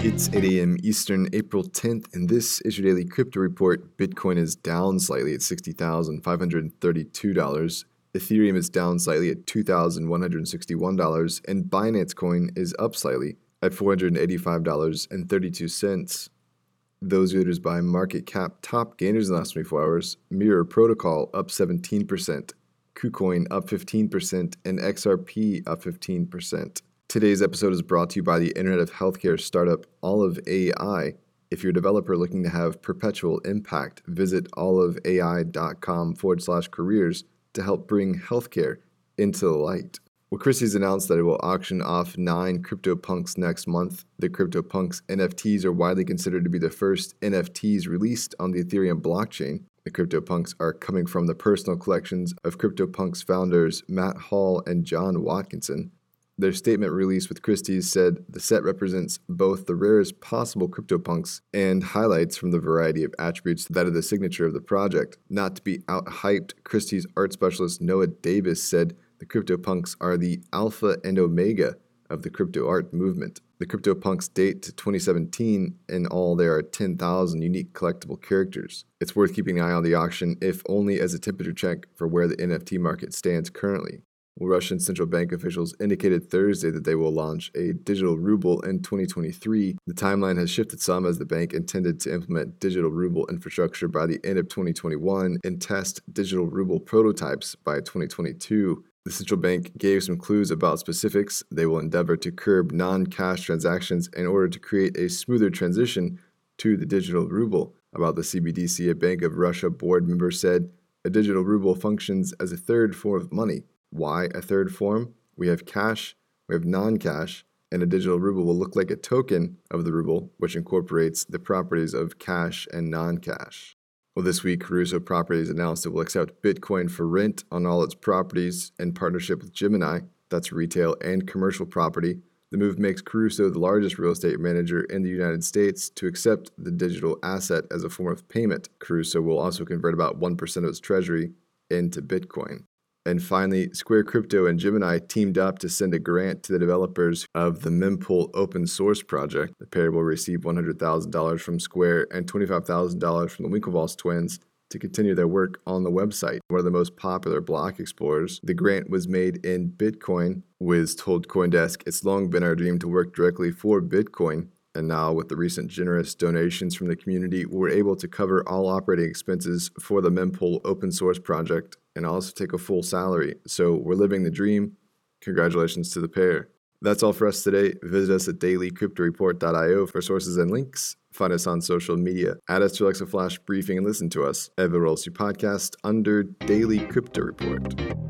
It's 8 a.m. Eastern, April 10th, and this is your daily crypto report. Bitcoin is down slightly at $60,532. Ethereum is down slightly at $2,161, and Binance Coin is up slightly at $485.32. Those leaders by market cap top gainers in the last 24 hours Mirror Protocol up 17%, KuCoin up 15%, and XRP up 15%. Today's episode is brought to you by the Internet of Healthcare startup Olive AI. If you're a developer looking to have perpetual impact, visit oliveai.com forward slash careers to help bring healthcare into the light. Well, Christie's announced that it will auction off nine CryptoPunks next month. The CryptoPunks NFTs are widely considered to be the first NFTs released on the Ethereum blockchain. The CryptoPunks are coming from the personal collections of CryptoPunks founders Matt Hall and John Watkinson. Their statement released with Christie's said the set represents both the rarest possible CryptoPunks and highlights from the variety of attributes that are the signature of the project. Not to be out hyped, Christie's art specialist Noah Davis said the CryptoPunks are the alpha and omega of the crypto art movement. The CryptoPunks date to 2017, and all there are 10,000 unique collectible characters. It's worth keeping an eye on the auction, if only as a temperature check for where the NFT market stands currently. Russian central bank officials indicated Thursday that they will launch a digital ruble in 2023. The timeline has shifted some as the bank intended to implement digital ruble infrastructure by the end of 2021 and test digital ruble prototypes by 2022. The central bank gave some clues about specifics. They will endeavor to curb non cash transactions in order to create a smoother transition to the digital ruble. About the CBDC, a Bank of Russia board member said, a digital ruble functions as a third form of money. Why a third form? We have cash, we have non cash, and a digital ruble will look like a token of the ruble, which incorporates the properties of cash and non cash. Well, this week, Caruso Properties announced it will accept Bitcoin for rent on all its properties in partnership with Gemini, that's retail and commercial property. The move makes Caruso the largest real estate manager in the United States to accept the digital asset as a form of payment. Caruso will also convert about 1% of its treasury into Bitcoin. And finally, Square Crypto and Gemini teamed up to send a grant to the developers of the Mempool open source project. The pair will receive $100,000 from Square and $25,000 from the Winklevoss twins to continue their work on the website. One of the most popular block explorers. The grant was made in Bitcoin. Wiz told Coindesk, It's long been our dream to work directly for Bitcoin. And now, with the recent generous donations from the community, we're able to cover all operating expenses for the Mempool open source project and also take a full salary. So we're living the dream. Congratulations to the pair. That's all for us today. Visit us at dailycryptoreport.io for sources and links. Find us on social media. Add us to Alexa Flash Briefing and listen to us. Ever Rolls Podcast under Daily Crypto Report.